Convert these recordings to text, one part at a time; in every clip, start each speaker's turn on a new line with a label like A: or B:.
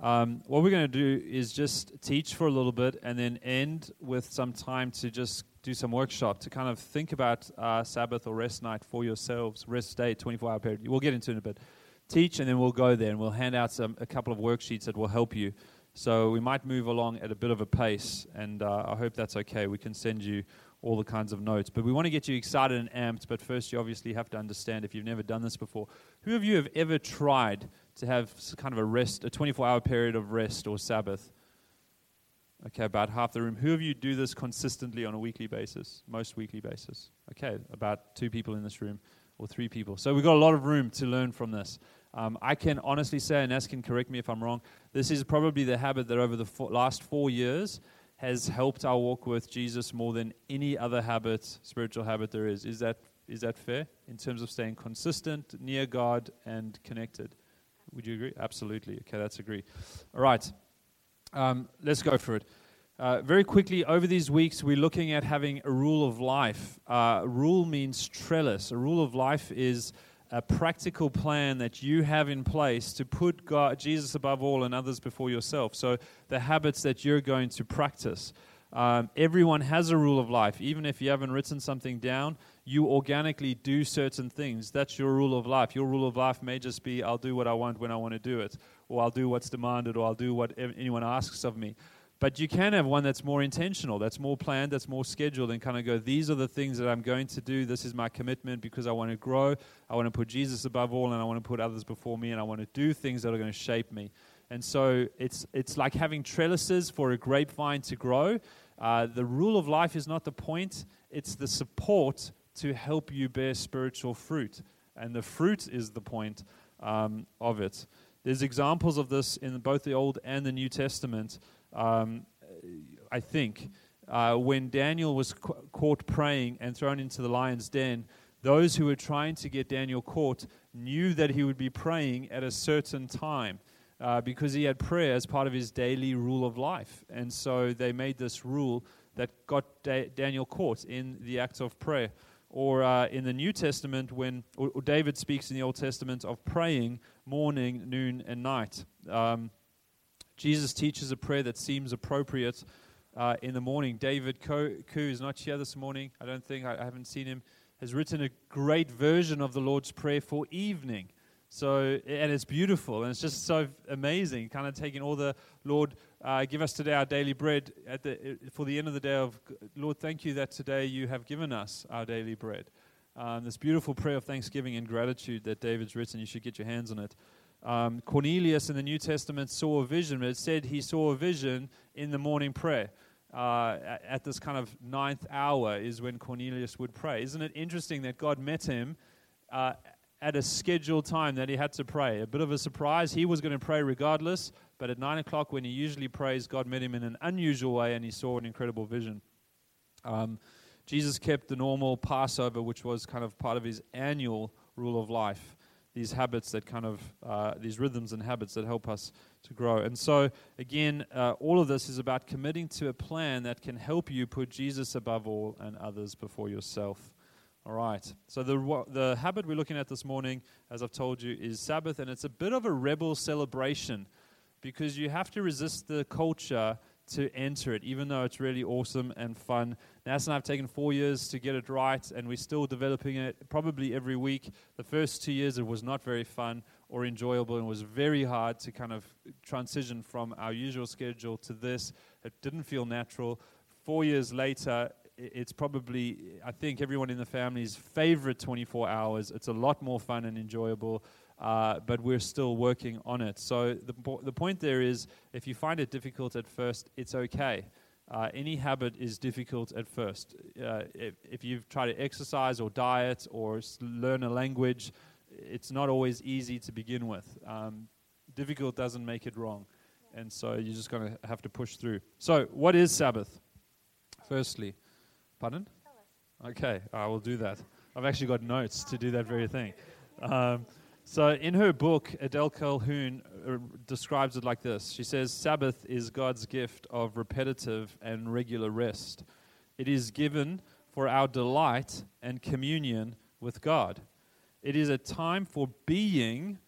A: Um, what we're going to do is just teach for a little bit and then end with some time to just do some workshop to kind of think about uh, Sabbath or rest night for yourselves, rest day, 24 hour period. We'll get into it in a bit. Teach and then we'll go there and we'll hand out some, a couple of worksheets that will help you. So we might move along at a bit of a pace, and uh, I hope that's okay. We can send you all the kinds of notes. But we want to get you excited and amped. But first, you obviously have to understand if you've never done this before. Who of you have ever tried to have kind of a rest, a 24 hour period of rest or Sabbath? Okay, about half the room. Who of you do this consistently on a weekly basis? Most weekly basis. Okay, about two people in this room or three people. So we've got a lot of room to learn from this. Um, I can honestly say, and Ness can correct me if I'm wrong, this is probably the habit that over the last four years has helped our walk with Jesus more than any other habit, spiritual habit there is. Is that, is that fair in terms of staying consistent, near God, and connected? Would you agree? Absolutely. Okay, that's agree. All right, um, let's go for it. Uh, very quickly, over these weeks, we're looking at having a rule of life. Uh, rule means trellis. A rule of life is a practical plan that you have in place to put God, Jesus above all and others before yourself. So, the habits that you're going to practice. Um, everyone has a rule of life. Even if you haven't written something down, you organically do certain things. That's your rule of life. Your rule of life may just be I'll do what I want when I want to do it, or I'll do what's demanded, or I'll do what anyone asks of me. But you can have one that's more intentional, that's more planned, that's more scheduled, and kind of go, these are the things that I'm going to do. This is my commitment because I want to grow. I want to put Jesus above all, and I want to put others before me, and I want to do things that are going to shape me. And so it's, it's like having trellises for a grapevine to grow. Uh, the rule of life is not the point, it's the support to help you bear spiritual fruit. And the fruit is the point um, of it. There's examples of this in both the Old and the New Testament um, I think, uh, when Daniel was ca- caught praying and thrown into the lion's den, those who were trying to get Daniel caught knew that he would be praying at a certain time uh, because he had prayer as part of his daily rule of life. And so they made this rule that got da- Daniel caught in the act of prayer. Or uh, in the New Testament, when or, or David speaks in the Old Testament of praying morning, noon, and night. Um, Jesus teaches a prayer that seems appropriate uh, in the morning. David Koo is not here this morning. I don't think, I, I haven't seen him, has written a great version of the Lord's Prayer for evening. So, and it's beautiful, and it's just so amazing. Kind of taking all the Lord, uh, give us today our daily bread at the for the end of the day of Lord. Thank you that today you have given us our daily bread. Um, this beautiful prayer of thanksgiving and gratitude that David's written. You should get your hands on it. Um, Cornelius in the New Testament saw a vision, but it said he saw a vision in the morning prayer. Uh, at, at, this kind of ninth hour is when Cornelius would pray. Isn't it interesting that God met him uh, at a scheduled time that he had to pray? A bit of a surprise. He was going to pray regardless, but at nine o'clock when he usually prays, God met him in an unusual way and he saw an incredible vision. Um, Jesus kept the normal Passover, which was kind of part of his annual rule of life these habits that kind of, uh, these rhythms and habits that help us to grow. And so, again, uh, all of this is about committing to a plan that can help you put Jesus above all and others before yourself. All right. So, the, the habit we're looking at this morning, as I've told you, is Sabbath, and it's a bit of a rebel celebration because you have to resist the culture to enter it, even though it's really awesome and fun. Nas and I have taken four years to get it right, and we're still developing it probably every week. The first two years, it was not very fun or enjoyable, and was very hard to kind of transition from our usual schedule to this. It didn't feel natural. Four years later, it's probably, I think, everyone in the family's favorite 24 hours. It's a lot more fun and enjoyable uh, but we're still working on it. So the, the point there is if you find it difficult at first, it's okay. Uh, any habit is difficult at first. Uh, if, if you've tried to exercise or diet or learn a language, it's not always easy to begin with. Um, difficult doesn't make it wrong. And so you're just going to have to push through. So, what is Sabbath? Firstly, pardon? Okay, I will do that. I've actually got notes to do that very thing. Um, so, in her book, Adele Calhoun uh, describes it like this She says, Sabbath is God's gift of repetitive and regular rest. It is given for our delight and communion with God. It is a time for being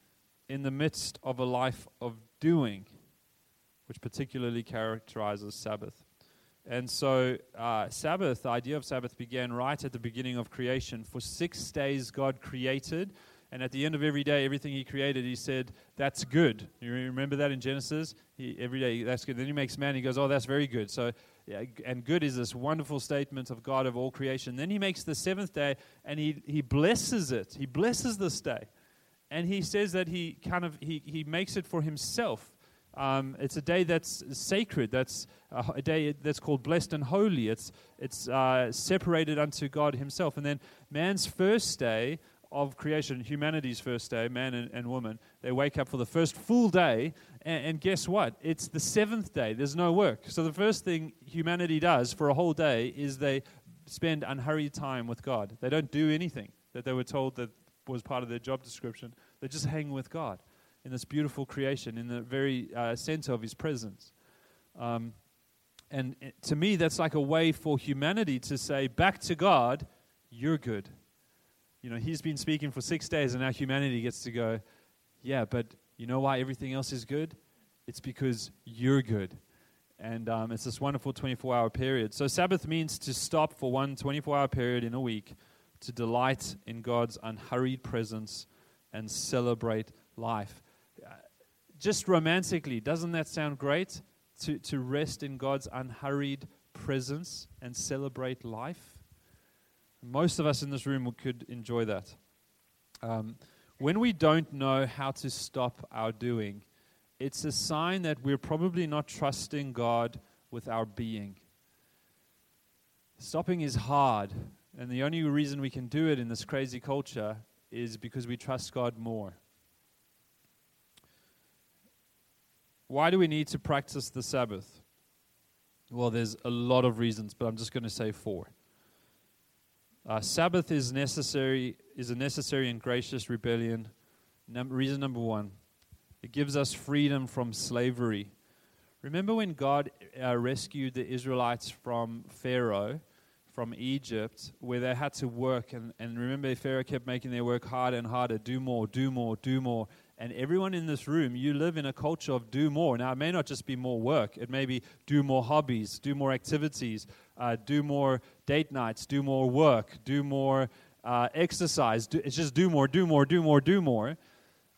A: in the midst of a life of doing. which particularly characterizes Sabbath. And so, uh, Sabbath, the idea of Sabbath began right at the beginning of creation. For six days, God created, and at the end of every day, everything He created, He said, That's good. You remember that in Genesis? He, every day, that's good. Then He makes man, He goes, Oh, that's very good. So, yeah, and good is this wonderful statement of God of all creation. Then He makes the seventh day, and He, he blesses it. He blesses this day. And He says that He kind of, He, he makes it for Himself. Um, it's a day that's sacred. That's a day that's called blessed and holy. It's it's uh, separated unto God Himself. And then man's first day of creation, humanity's first day, man and, and woman, they wake up for the first full day, and, and, guess what? It's the seventh day. There's no work. So the first thing humanity does for a whole day is they spend unhurried time with God. They don't do anything that they were told that was part of their job description. They just hang with God in this beautiful creation, in the very uh, center of His presence. Um, and to me, that's like a way for humanity to say back to God, You're good. You know, He's been speaking for six days, and now humanity gets to go, Yeah, but you know why everything else is good? It's because you're good. And um, it's this wonderful 24 hour period. So, Sabbath means to stop for one 24 hour period in a week to delight in God's unhurried presence and celebrate life just romantically, doesn't that sound great? To, to rest in God's unhurried presence and celebrate life? Most of us in this room could enjoy that. Um, when we don't know how to stop our doing, it's a sign that we're probably not trusting God with our being. Stopping is hard, and the only reason we can do it in this crazy culture is because we trust God more. Why do we need to practice the Sabbath? Well, there's a lot of reasons, but I'm just going to say four. Uh, Sabbath is necessary is a necessary and gracious rebellion. Num- reason number one, it gives us freedom from slavery. Remember when God uh, rescued the Israelites from Pharaoh, from Egypt, where they had to work, and, and remember Pharaoh kept making their work harder and harder. Do more, do more, do more. And everyone in this room, you live in a culture of do more. Now, it may not just be more work, it may be do more hobbies, do more activities, uh, do more date nights, do more work, do more uh, exercise. Do, it's just do more, do more, do more, do more.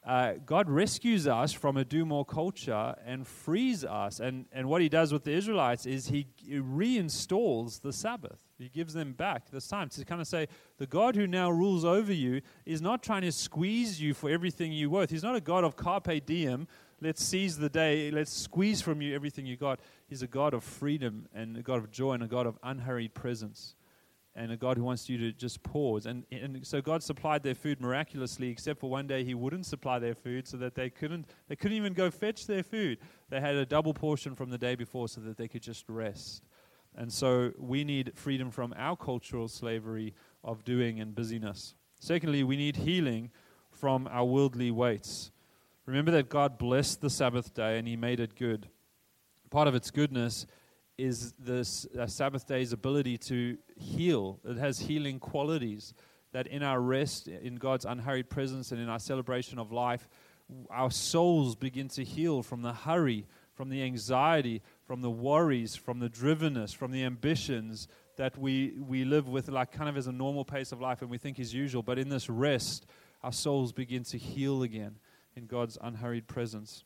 A: Uh, God rescues us from a do more culture and frees us. And, and what he does with the Israelites is he, he reinstalls the Sabbath. He gives them back this time to kind of say, the God who now rules over you is not trying to squeeze you for everything you're worth. He's not a God of carpe diem. Let's seize the day. Let's squeeze from you everything you got. He's a God of freedom and a God of joy and a God of unhurried presence and a God who wants you to just pause. And, and so God supplied their food miraculously, except for one day He wouldn't supply their food, so that they couldn't they couldn't even go fetch their food. They had a double portion from the day before, so that they could just rest. And so we need freedom from our cultural slavery of doing and busyness. Secondly, we need healing from our worldly weights. Remember that God blessed the Sabbath day and He made it good. Part of its goodness is this uh, Sabbath day's ability to heal. It has healing qualities that in our rest, in God's unhurried presence, and in our celebration of life, our souls begin to heal from the hurry, from the anxiety, from the worries, from the drivenness, from the ambitions that we, we live with, like kind of as a normal pace of life and we think is usual. But in this rest, our souls begin to heal again in God's unhurried presence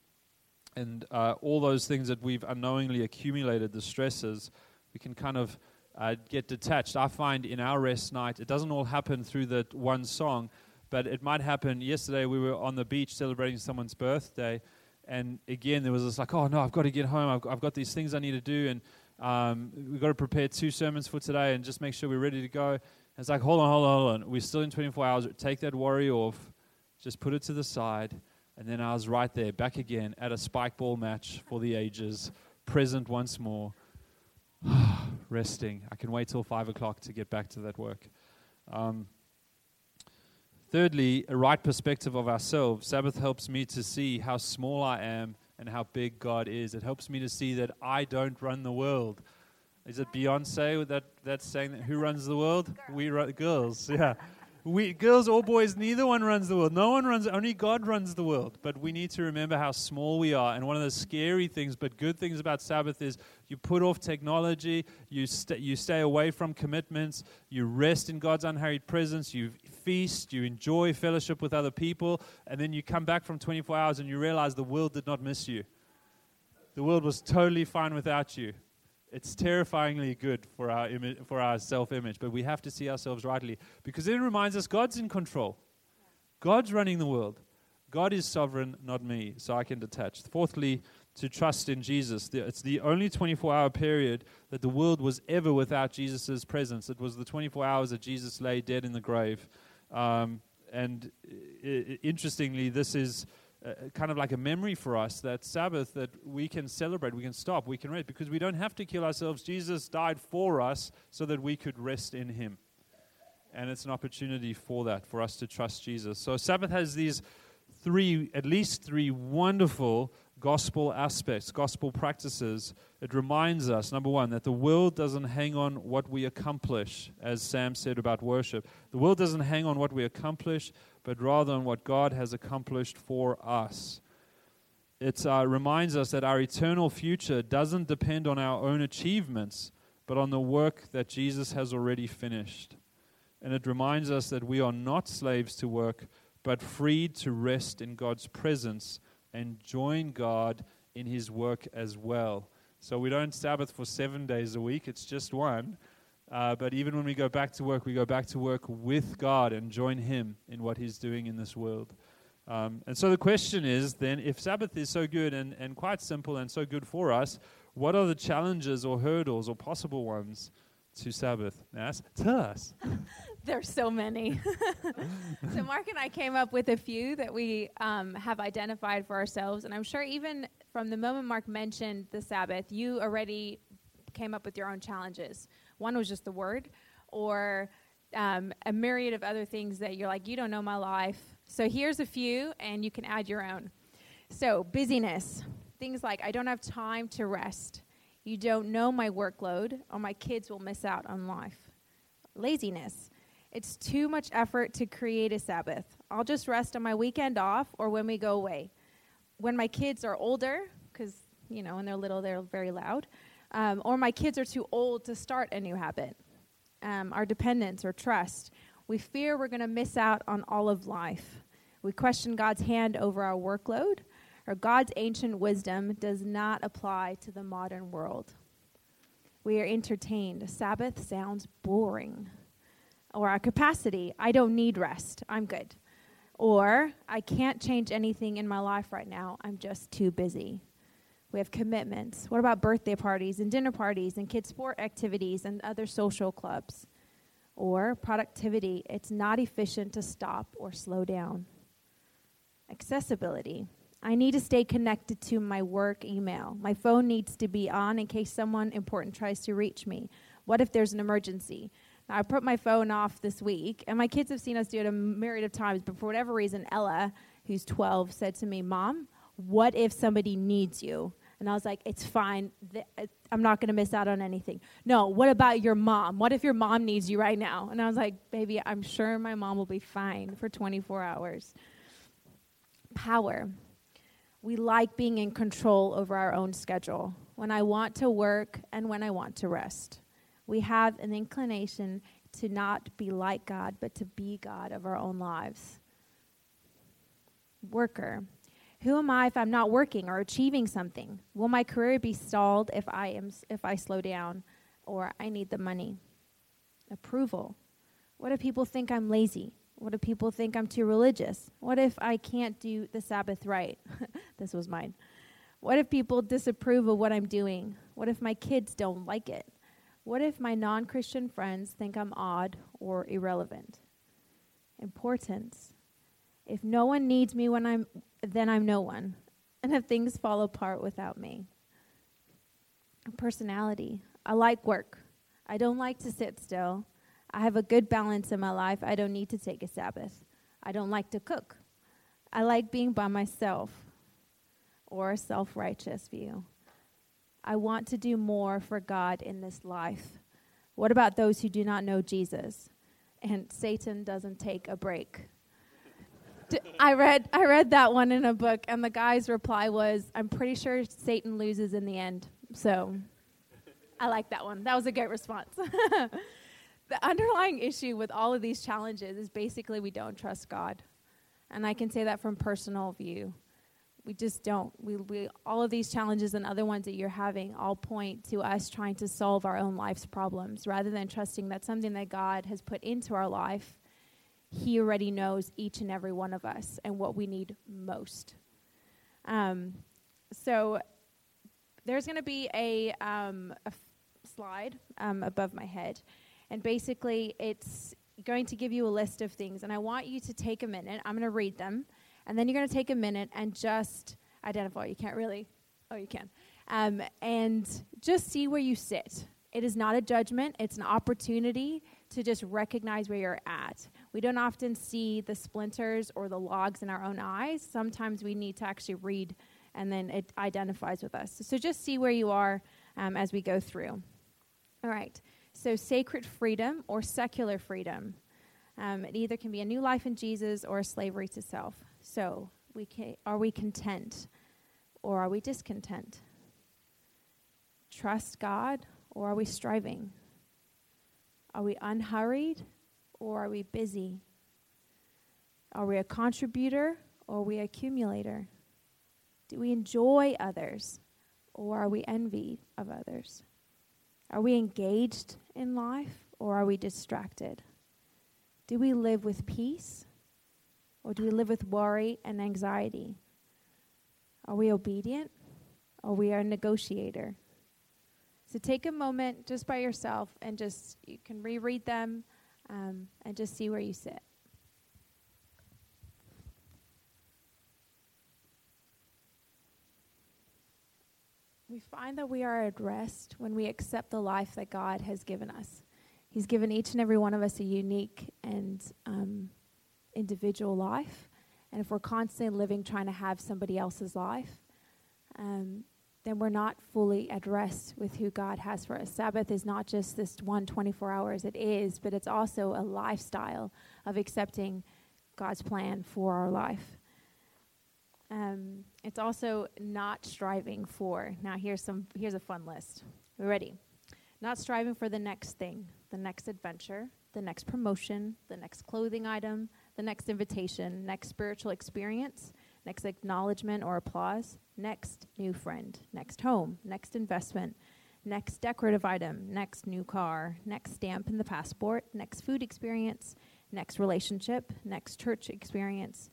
A: and uh, all those things that we've unknowingly accumulated, the stresses, we can kind of uh, get detached. I find in our rest night, it doesn't all happen through that one song, but it might happen. Yesterday, we were on the beach celebrating someone's birthday, and again, there was this like, oh no, I've got to get home. I've, I've got these things I need to do, and um, we've got to prepare two sermons for today and just make sure we're ready to go. And it's like, hold on, hold on, hold on. We're still in 24 hours. Take that worry off. Just put it to the side and then I was right there, back again at a spike ball match for the ages, present once more, resting. I can wait till five o'clock to get back to that work. Um, thirdly, a right perspective of ourselves. Sabbath helps me to see how small I am and how big God is. It helps me to see that I don't run the world. Is it Beyonce that that's saying that who runs the world? We run girls. Yeah. We girls or boys, neither one runs the world. No one runs. Only God runs the world. But we need to remember how small we are. And one of the scary things, but good things about Sabbath is you put off technology. You st- you stay away from commitments. You rest in God's unhurried presence. You feast. You enjoy fellowship with other people. And then you come back from 24 hours and you realize the world did not miss you. The world was totally fine without you. It's terrifyingly good for our, imi- for our self image, but we have to see ourselves rightly because it reminds us God's in control. God's running the world. God is sovereign, not me, so I can detach. Fourthly, to trust in Jesus. It's the only 24 hour period that the world was ever without Jesus' presence. It was the 24 hours that Jesus lay dead in the grave. Um, and I- interestingly, this is kind of like a memory for us that Sabbath that we can celebrate, we can stop, we can rest because we don't have to kill ourselves. Jesus died for us so that we could rest in Him. And it's an opportunity for that, for us to trust Jesus. So Sabbath has these three, at least three wonderful gospel aspects, gospel practices. It reminds us, number one, that the world doesn't hang on what we accomplish, as Sam said about worship. The world doesn't hang on what we accomplish, but rather on what God has accomplished for us. It uh, reminds us that our eternal future doesn't depend on our own achievements, but on the work that Jesus has already finished. And it reminds us that we are not slaves to work, but freed to rest in God's presence and join God in His work as well. So we don't Sabbath for seven days a week, it's just one. Uh, but even when we go back to work, we go back to work with God and join Him in what He's doing in this world. Um, and so the question is then, if Sabbath is so good and, and quite simple and so good for us, what are the challenges or hurdles or possible ones to Sabbath? Nas, tell us.
B: There's so many. so Mark and I came up with a few that we um, have identified for ourselves, and I'm sure even from the moment Mark mentioned the Sabbath, you already came up with your own challenges. One was just the word, or um, a myriad of other things that you're like, you don't know my life. So here's a few, and you can add your own. So, busyness. Things like, I don't have time to rest. You don't know my workload, or my kids will miss out on life. Laziness. It's too much effort to create a Sabbath. I'll just rest on my weekend off or when we go away. When my kids are older, because, you know, when they're little, they're very loud um, or my kids are too old to start a new habit. Um, our dependence or trust. We fear we're going to miss out on all of life. We question God's hand over our workload, or God's ancient wisdom does not apply to the modern world. We are entertained. Sabbath sounds boring. Or our capacity. I don't need rest. I'm good. Or I can't change anything in my life right now. I'm just too busy. We have commitments. What about birthday parties and dinner parties and kids' sport activities and other social clubs? Or productivity. It's not efficient to stop or slow down. Accessibility. I need to stay connected to my work email. My phone needs to be on in case someone important tries to reach me. What if there's an emergency? I put my phone off this week, and my kids have seen us do it a myriad of times, but for whatever reason, Ella, who's 12, said to me, Mom, what if somebody needs you? And I was like, it's fine. Uh, I'm not going to miss out on anything. No, what about your mom? What if your mom needs you right now? And I was like, baby, I'm sure my mom will be fine for 24 hours. Power. We like being in control over our own schedule when I want to work and when I want to rest. We have an inclination to not be like God, but to be God of our own lives. Worker. Who am I if I'm not working or achieving something? Will my career be stalled if I am if I slow down or I need the money? Approval. What if people think I'm lazy? What if people think I'm too religious? What if I can't do the Sabbath right? this was mine. What if people disapprove of what I'm doing? What if my kids don't like it? What if my non Christian friends think I'm odd or irrelevant? Importance. If no one needs me when I'm then I'm no one. And if things fall apart without me. Personality. I like work. I don't like to sit still. I have a good balance in my life. I don't need to take a Sabbath. I don't like to cook. I like being by myself or a self righteous view. I want to do more for God in this life. What about those who do not know Jesus? and Satan doesn't take a break. I read I read that one in a book, and the guy's reply was, "I'm pretty sure Satan loses in the end." So, I like that one. That was a great response. the underlying issue with all of these challenges is basically we don't trust God, and I can say that from personal view. We just don't. We, we all of these challenges and other ones that you're having all point to us trying to solve our own life's problems rather than trusting that something that God has put into our life he already knows each and every one of us and what we need most. Um, so there's going to be a, um, a f- slide um, above my head, and basically it's going to give you a list of things, and I want you to take a minute. I'm going to read them, and then you're going to take a minute and just identify. You can't really. Oh, you can. Um, and just see where you sit. It is not a judgment, it's an opportunity to just recognize where you're at. We don't often see the splinters or the logs in our own eyes. Sometimes we need to actually read and then it identifies with us. So just see where you are um, as we go through. All right. So sacred freedom or secular freedom. Um, it either can be a new life in Jesus or a slavery to self. So we can, are we content or are we discontent? Trust God or are we striving? Are we unhurried or are we busy? Are we a contributor or are we accumulator? Do we enjoy others or are we envy of others? Are we engaged in life or are we distracted? Do we live with peace or do we live with worry and anxiety? Are we obedient or we are a negotiator? So take a moment just by yourself and just, you can reread them um, and just see where you sit. We find that we are at rest when we accept the life that God has given us. He's given each and every one of us a unique and um, individual life. And if we're constantly living trying to have somebody else's life, um, then we're not fully at rest with who God has for us. Sabbath is not just this one 24 hours, it is, but it's also a lifestyle of accepting God's plan for our life. Um, it's also not striving for. Now, here's some. Here's a fun list. We're ready. Not striving for the next thing, the next adventure, the next promotion, the next clothing item, the next invitation, next spiritual experience, next acknowledgement or applause, next new friend, next home, next investment, next decorative item, next new car, next stamp in the passport, next food experience, next relationship, next church experience,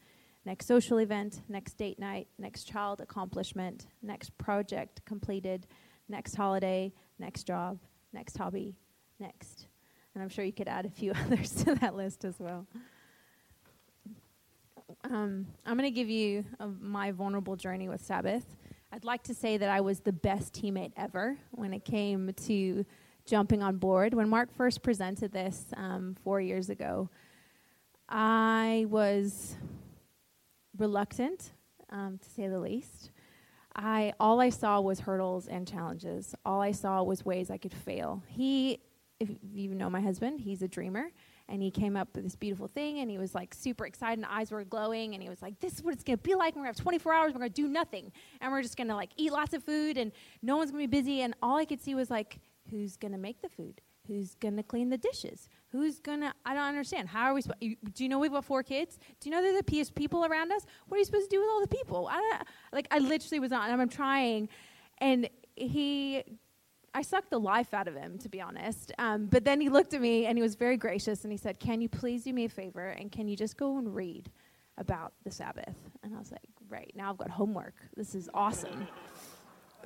B: next social event, next date night, next child accomplishment, next project completed, next holiday, next job, next hobby, next. And I'm sure you could add a few others to that list as well um, I'm going to give you a, my vulnerable journey with Sabbath. I'd like to say that I was the best teammate ever when it came to jumping on board. When Mark first presented this um, four years ago, I was reluctant, um, to say the least. I all I saw was hurdles and challenges. All I saw was ways I could fail. He, if you know my husband, he's a dreamer and he came up with this beautiful thing and he was like super excited and eyes were glowing and he was like this is what it's going to be like. We're going to have 24 hours. We're going to do nothing. And we're just going to like eat lots of food and no one's going to be busy. And all i could see was like who's going to make the food? Who's going to clean the dishes? Who's going to i don't understand. How are we supposed do you know we've got four kids? Do you know there's a piece people around us? What are you supposed to do with all the people? I don't like i literally was not and i'm trying. And he I sucked the life out of him, to be honest. Um, but then he looked at me and he was very gracious and he said, Can you please do me a favor and can you just go and read about the Sabbath? And I was like, Right, now I've got homework. This is awesome.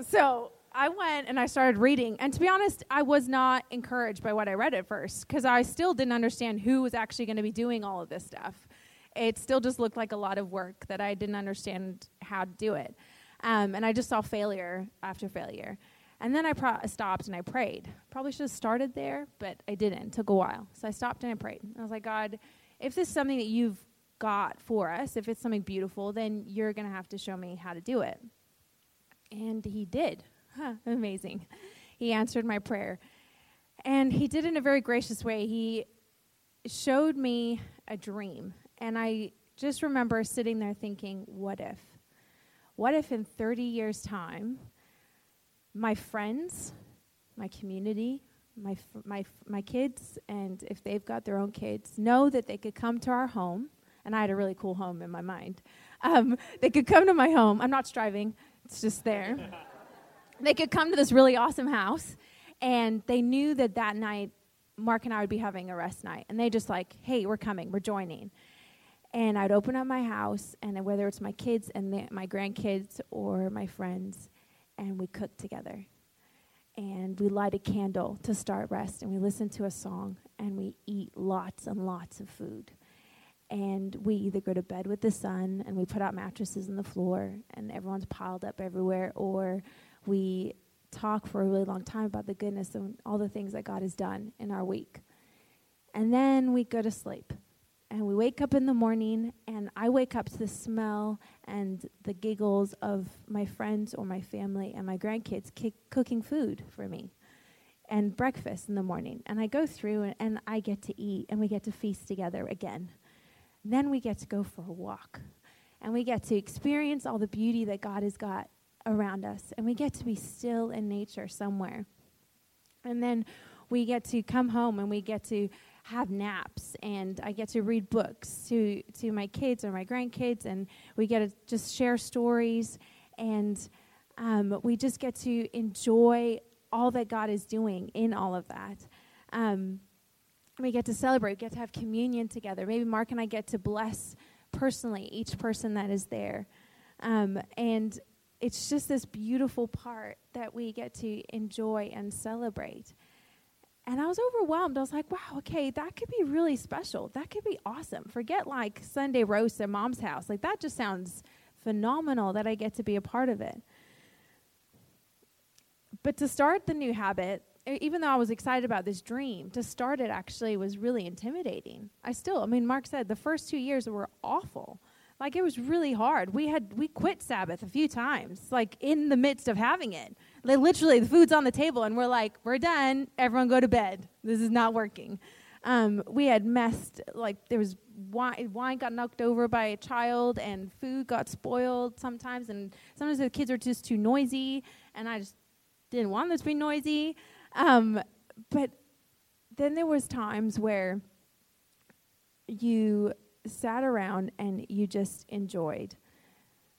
B: so I went and I started reading. And to be honest, I was not encouraged by what I read at first because I still didn't understand who was actually going to be doing all of this stuff. It still just looked like a lot of work that I didn't understand how to do it. Um, and I just saw failure after failure. And then I pro- stopped and I prayed. Probably should have started there, but I didn't. It took a while. So I stopped and I prayed. I was like, God, if this is something that you've got for us, if it's something beautiful, then you're going to have to show me how to do it. And he did. Huh, amazing. He answered my prayer. And he did in a very gracious way. He showed me a dream. And I just remember sitting there thinking, what if? What if in 30 years' time, my friends, my community, my, f- my, f- my kids, and if they've got their own kids, know that they could come to our home, and I had a really cool home in my mind. Um, they could come to my home. I'm not striving, it's just there. they could come to this really awesome house, and they knew that that night Mark and I would be having a rest night. And they just like, hey, we're coming, we're joining. And I'd open up my house, and whether it's my kids and the, my grandkids or my friends, and we cook together. And we light a candle to start rest, and we listen to a song, and we eat lots and lots of food. And we either go to bed with the sun, and we put out mattresses on the floor, and everyone's piled up everywhere, or we talk for a really long time about the goodness and all the things that God has done in our week. And then we go to sleep. And we wake up in the morning, and I wake up to the smell and the giggles of my friends or my family and my grandkids ki- cooking food for me and breakfast in the morning. And I go through and, and I get to eat, and we get to feast together again. then we get to go for a walk, and we get to experience all the beauty that God has got around us, and we get to be still in nature somewhere. And then we get to come home and we get to have naps and I get to read books to to my kids or my grandkids and we get to just share stories and um, we just get to enjoy all that God is doing in all of that. Um, we get to celebrate, we get to have communion together. Maybe Mark and I get to bless personally each person that is there. Um, and it's just this beautiful part that we get to enjoy and celebrate. And I was overwhelmed. I was like, wow, okay, that could be really special. That could be awesome. Forget like Sunday roast at mom's house. Like, that just sounds phenomenal that I get to be a part of it. But to start the new habit, even though I was excited about this dream, to start it actually was really intimidating. I still, I mean, Mark said the first two years were awful. Like it was really hard. We had we quit Sabbath a few times, like in the midst of having it. Like literally, the food's on the table, and we're like, "We're done. Everyone go to bed. This is not working." Um, we had messed like there was wine, wine got knocked over by a child, and food got spoiled sometimes, and sometimes the kids are just too noisy, and I just didn't want them to be noisy. Um, but then there was times where you sat around and you just enjoyed.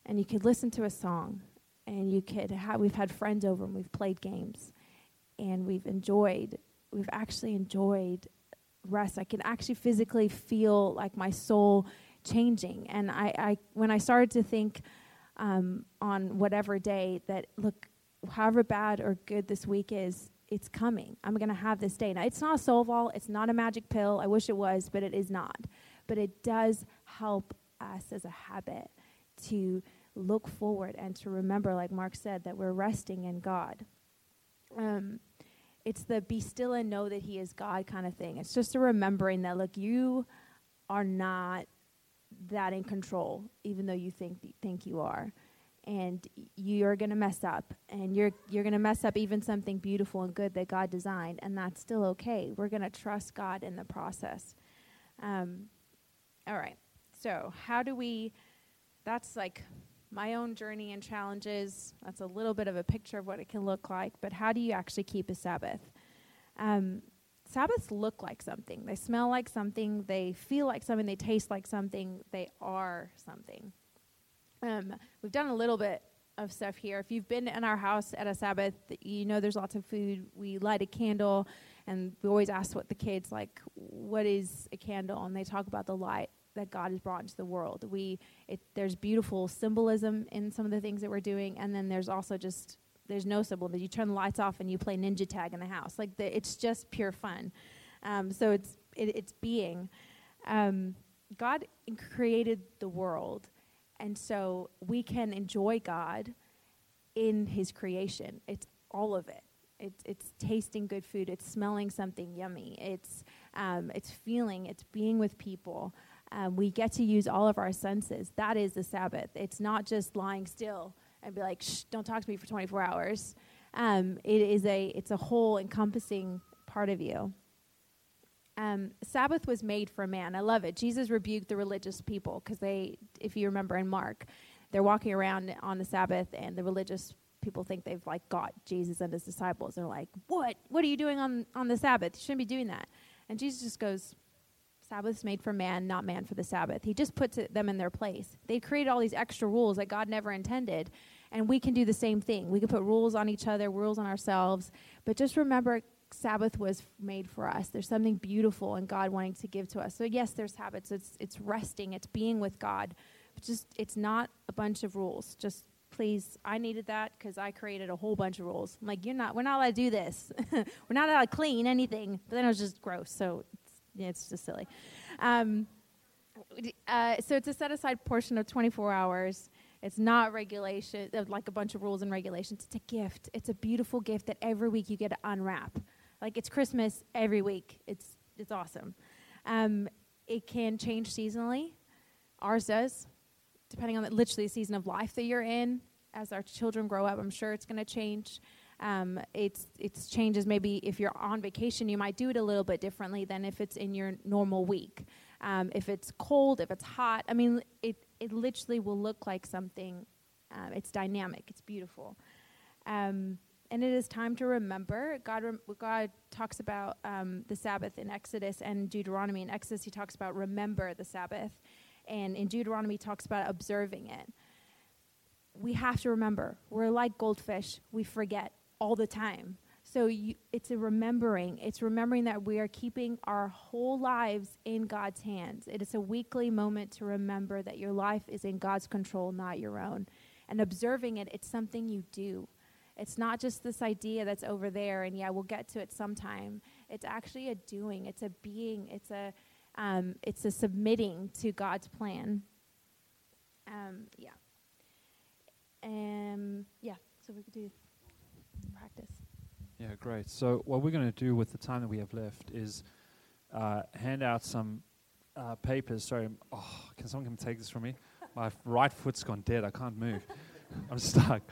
B: And you could listen to a song and you could have we've had friends over and we've played games and we've enjoyed we've actually enjoyed rest. I can actually physically feel like my soul changing. And I, I when I started to think um, on whatever day that look, however bad or good this week is, it's coming. I'm going to have this day. Now, it's not a Solval. It's not a magic pill. I wish it was, but it is not but it does help us as a habit to look forward and to remember, like Mark said, that we're resting in God. Um, it's the be still and know that He is God kind of thing. It's just a remembering that, look, you are not that in control, even though you think think you are, and you're going to mess up, and you're you're going to mess up even something beautiful and good that God designed, and that's still okay. We're going to trust God in the process. Um, all right. So, how do we, that's like my own journey and challenges. That's a little bit of a picture of what it can look like, but how do you actually keep a Sabbath? Um, Sabbaths look like something. They smell like something. They feel like something. They taste like something. They are something. Um, we've done a little bit of stuff here. If you've been in our house at a Sabbath, you know there's lots of food. We light a candle, and we always ask what the kids like, what is a candle? And they talk about the light that God has brought into the world. We it, there's beautiful symbolism in some of the things that we're doing, and then there's also just there's no symbol that you turn the lights off and you play ninja tag in the house. Like the, it's just pure fun. Um, so it's it, it's being. Um, God created the world, and so we can enjoy God in His creation. It's all of it. It's it's tasting good food. It's smelling something yummy. It's um, it's feeling. It's being with people. Um, we get to use all of our senses. That is the Sabbath. It's not just lying still and be like, "Shh, don't talk to me for 24 hours." Um, it is a it's a whole encompassing part of you. Um, Sabbath was made for man. I love it. Jesus rebuked the religious people because they, if you remember in Mark, they're walking around on the Sabbath, and the religious people think they've like got Jesus and his disciples. They're like, "What? What are you doing on on the Sabbath? You shouldn't be doing that." And Jesus just goes, "Sabbath's made for man, not man for the Sabbath." He just puts it, them in their place. They created all these extra rules that God never intended, and we can do the same thing. We can put rules on each other, rules on ourselves, but just remember Sabbath was made for us. There's something beautiful in God wanting to give to us. So yes, there's habits. It's it's resting. It's being with God. But just it's not a bunch of rules. Just please, I needed that because I created a whole bunch of rules. I'm like, you're not. We're not allowed to do this. we're not allowed to clean anything. But then it was just gross. So yeah, it's just silly. Um, uh, so it's a set aside portion of 24 hours. It's not regulation, like a bunch of rules and regulations. It's a gift. It's a beautiful gift that every week you get to unwrap. Like it's Christmas every week. It's it's awesome. Um, it can change seasonally. Ours does, depending on the, literally the season of life that you're in. As our children grow up, I'm sure it's going to change. Um, it's it's changes. Maybe if you're on vacation, you might do it a little bit differently than if it's in your normal week. Um, if it's cold, if it's hot, I mean, it it literally will look like something. Um, it's dynamic. It's beautiful. Um, and it is time to remember. God, rem- God talks about um, the Sabbath in Exodus and Deuteronomy. In Exodus, he talks about remember the Sabbath, and in Deuteronomy, he talks about observing it. We have to remember. We're like goldfish; we forget all the time. So you, it's a remembering. It's remembering that we are keeping our whole lives in God's hands. It is a weekly moment to remember that your life is in God's control, not your own. And observing it, it's something you do. It's not just this idea that's over there, and yeah, we'll get to it sometime. It's actually a doing. It's a being. It's a um, it's a submitting to God's plan. Um, yeah. Um, yeah. So we could do.
A: Yeah, great. So what we're going to do with the time that we have left is uh, hand out some uh, papers. Sorry, oh, can someone come take this from me? My right foot's gone dead. I can't move. I'm stuck.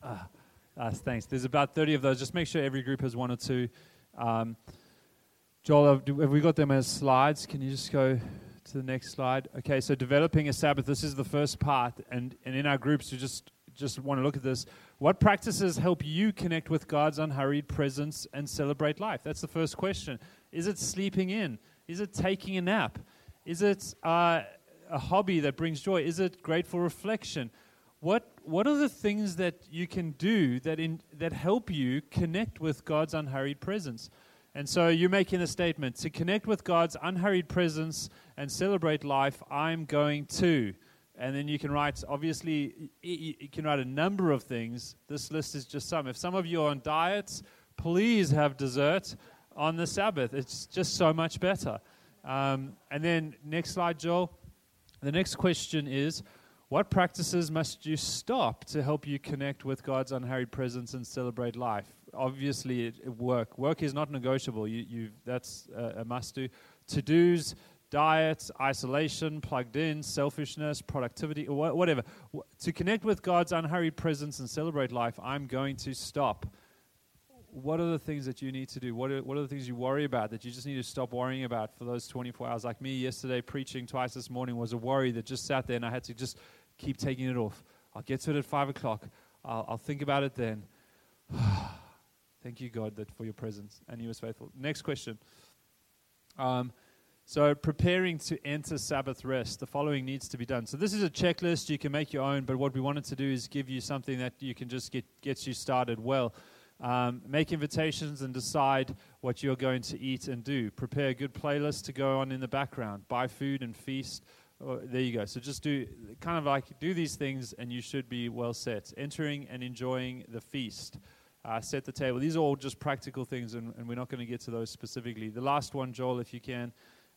A: Uh, uh, thanks. There's about 30 of those. Just make sure every group has one or two. Um, Joel, have, have we got them as slides? Can you just go to the next slide? Okay, so developing a Sabbath. This is the first part, and, and in our groups, we just just want to look at this. What practices help you connect with God's unhurried presence and celebrate life? That's the first question. Is it sleeping in? Is it taking a nap? Is it uh, a hobby that brings joy? Is it grateful reflection? What what are the things that you can do that in, that help you connect with God's unhurried presence? And so you're making a statement to connect with God's unhurried presence and celebrate life. I'm going to, and then you can write. Obviously, you can write a number of things. This list is just some. If some of you are on diets, please have dessert on the Sabbath. It's just so much better. Um, and then next slide, Joel. The next question is what practices must you stop to help you connect with God's unhurried presence and celebrate life? Obviously, it, it work. Work is not negotiable. You, you, that's a, a must do. To dos, diet, isolation, plugged in, selfishness, productivity, wh- whatever. To connect with God's unhurried presence and celebrate life, I'm going to stop. What are the things that you need to do? What are, what are the things you worry about that you just need to stop worrying about for those 24 hours? Like me yesterday, preaching twice this morning was a worry that just sat there and I had to just keep taking it off. I'll get to it at 5 o'clock. I'll, I'll think about it then. Thank you, God, that for your presence. And He was faithful. Next question. Um, so, preparing to enter Sabbath rest, the following needs to be done. So, this is a checklist. You can make your own, but what we wanted to do is give you something that you can just get gets you started well. Um, make invitations and decide what you're going to eat and do. Prepare a good playlist to go on in the background. Buy food and feast. Oh, there you go. So just do kind of like do these things, and you should be well set. Entering and enjoying the feast. Uh, set the table. These are all just practical things, and, and we're not going to get to those specifically. The last one, Joel, if you can.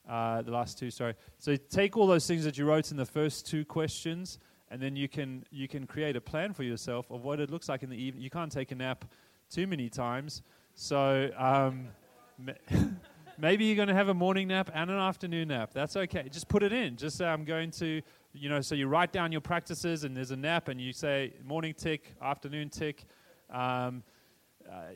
A: Uh, the last two, sorry. So take all those things that you wrote in the first two questions, and then you can you can create a plan for yourself of what it looks like in the evening. You can't take a nap too many times, so. Um, Maybe you're going to have a morning nap and an afternoon nap. That's okay. Just put it in. Just say, I'm going to, you know, so you write down your practices and there's a nap and you say morning tick, afternoon tick. Um, uh,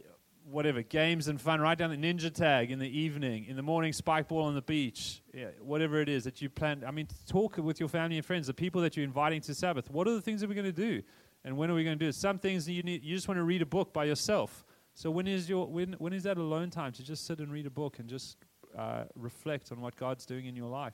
A: whatever games and fun Write down the ninja tag in the evening in the morning spike ball on the beach yeah, whatever it is that you plan i mean talk with your family and friends the people that you're inviting to sabbath. What are the things that we're going to do? And when are we going to do it? Some things that you need you just want to read a book by yourself. So when is your when when is that alone time to just sit and read a book and just uh, reflect on what god's doing in your life?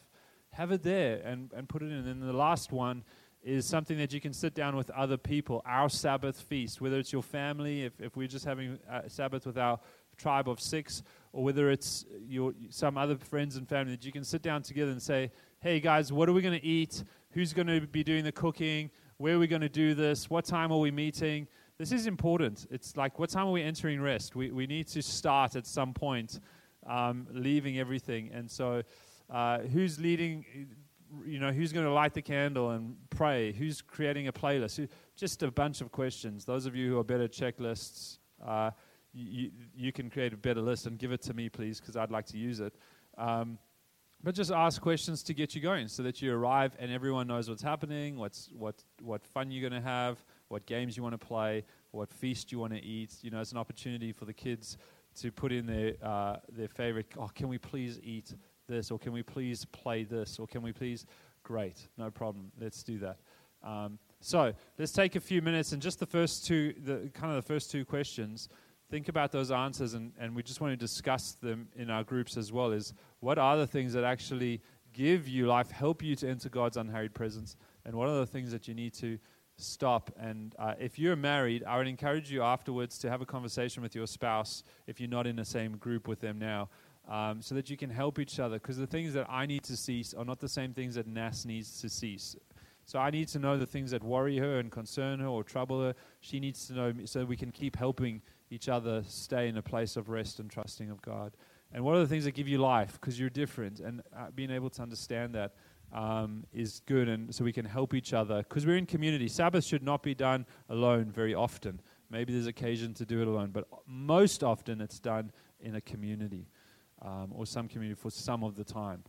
A: Have it there and, and put it in. And then the last one is something that you can sit down with other people. Our Sabbath feast, whether it's your family, if, if we're just having Sabbath with our tribe of six, or whether it's your some other friends and family, that you can sit down together and say, "Hey guys, what are we going to eat? Who's going to be doing the cooking? Where are we going to do this? What time are we meeting?" This is important. It's like, what time are we entering rest? We we need to start at some point, um, leaving everything, and so. Uh, who's leading you know, who's going to light the candle and pray? Who's creating a playlist? Just a bunch of questions. Those of you who are better checklists, uh, you, you can create a better list and give it to me, please, because I'd like to use it. Um, but just ask questions to get you going so that you arrive and everyone knows what's happening, what's, what, what fun you're going to have, what games you want to play, what feast you want to eat. You know, it's an opportunity for the kids to put in their, uh, their favorite, oh, can we please eat this, or can we please play this, or can we please? Great, no problem. Let's do that. Um, so let's take a few minutes and just the first two, the kind of the first two questions. Think about those answers, and, and we just want to discuss them in our groups as well. Is what are the things that actually give you life, help you to enter God's unhurried presence, and what are the things that you need to stop. And uh, if you're married, I would encourage you afterwards to have a conversation with your spouse if you're not in the same group with them now um, so that you can help each other. Because the things that I need to cease are not the same things that Nas needs to cease. So I need to know the things that worry her and concern her or trouble her. She needs to know so we can keep helping each other stay in a place of rest and trusting of God. And what are the things that give you life? Because you're different. And uh, being able to understand that um, is good. And so we can help each other. Because we're in community. Sabbath should not be done alone very often. Maybe there's occasion to do it alone. But most often it's done in a community um, or some community for some of the time.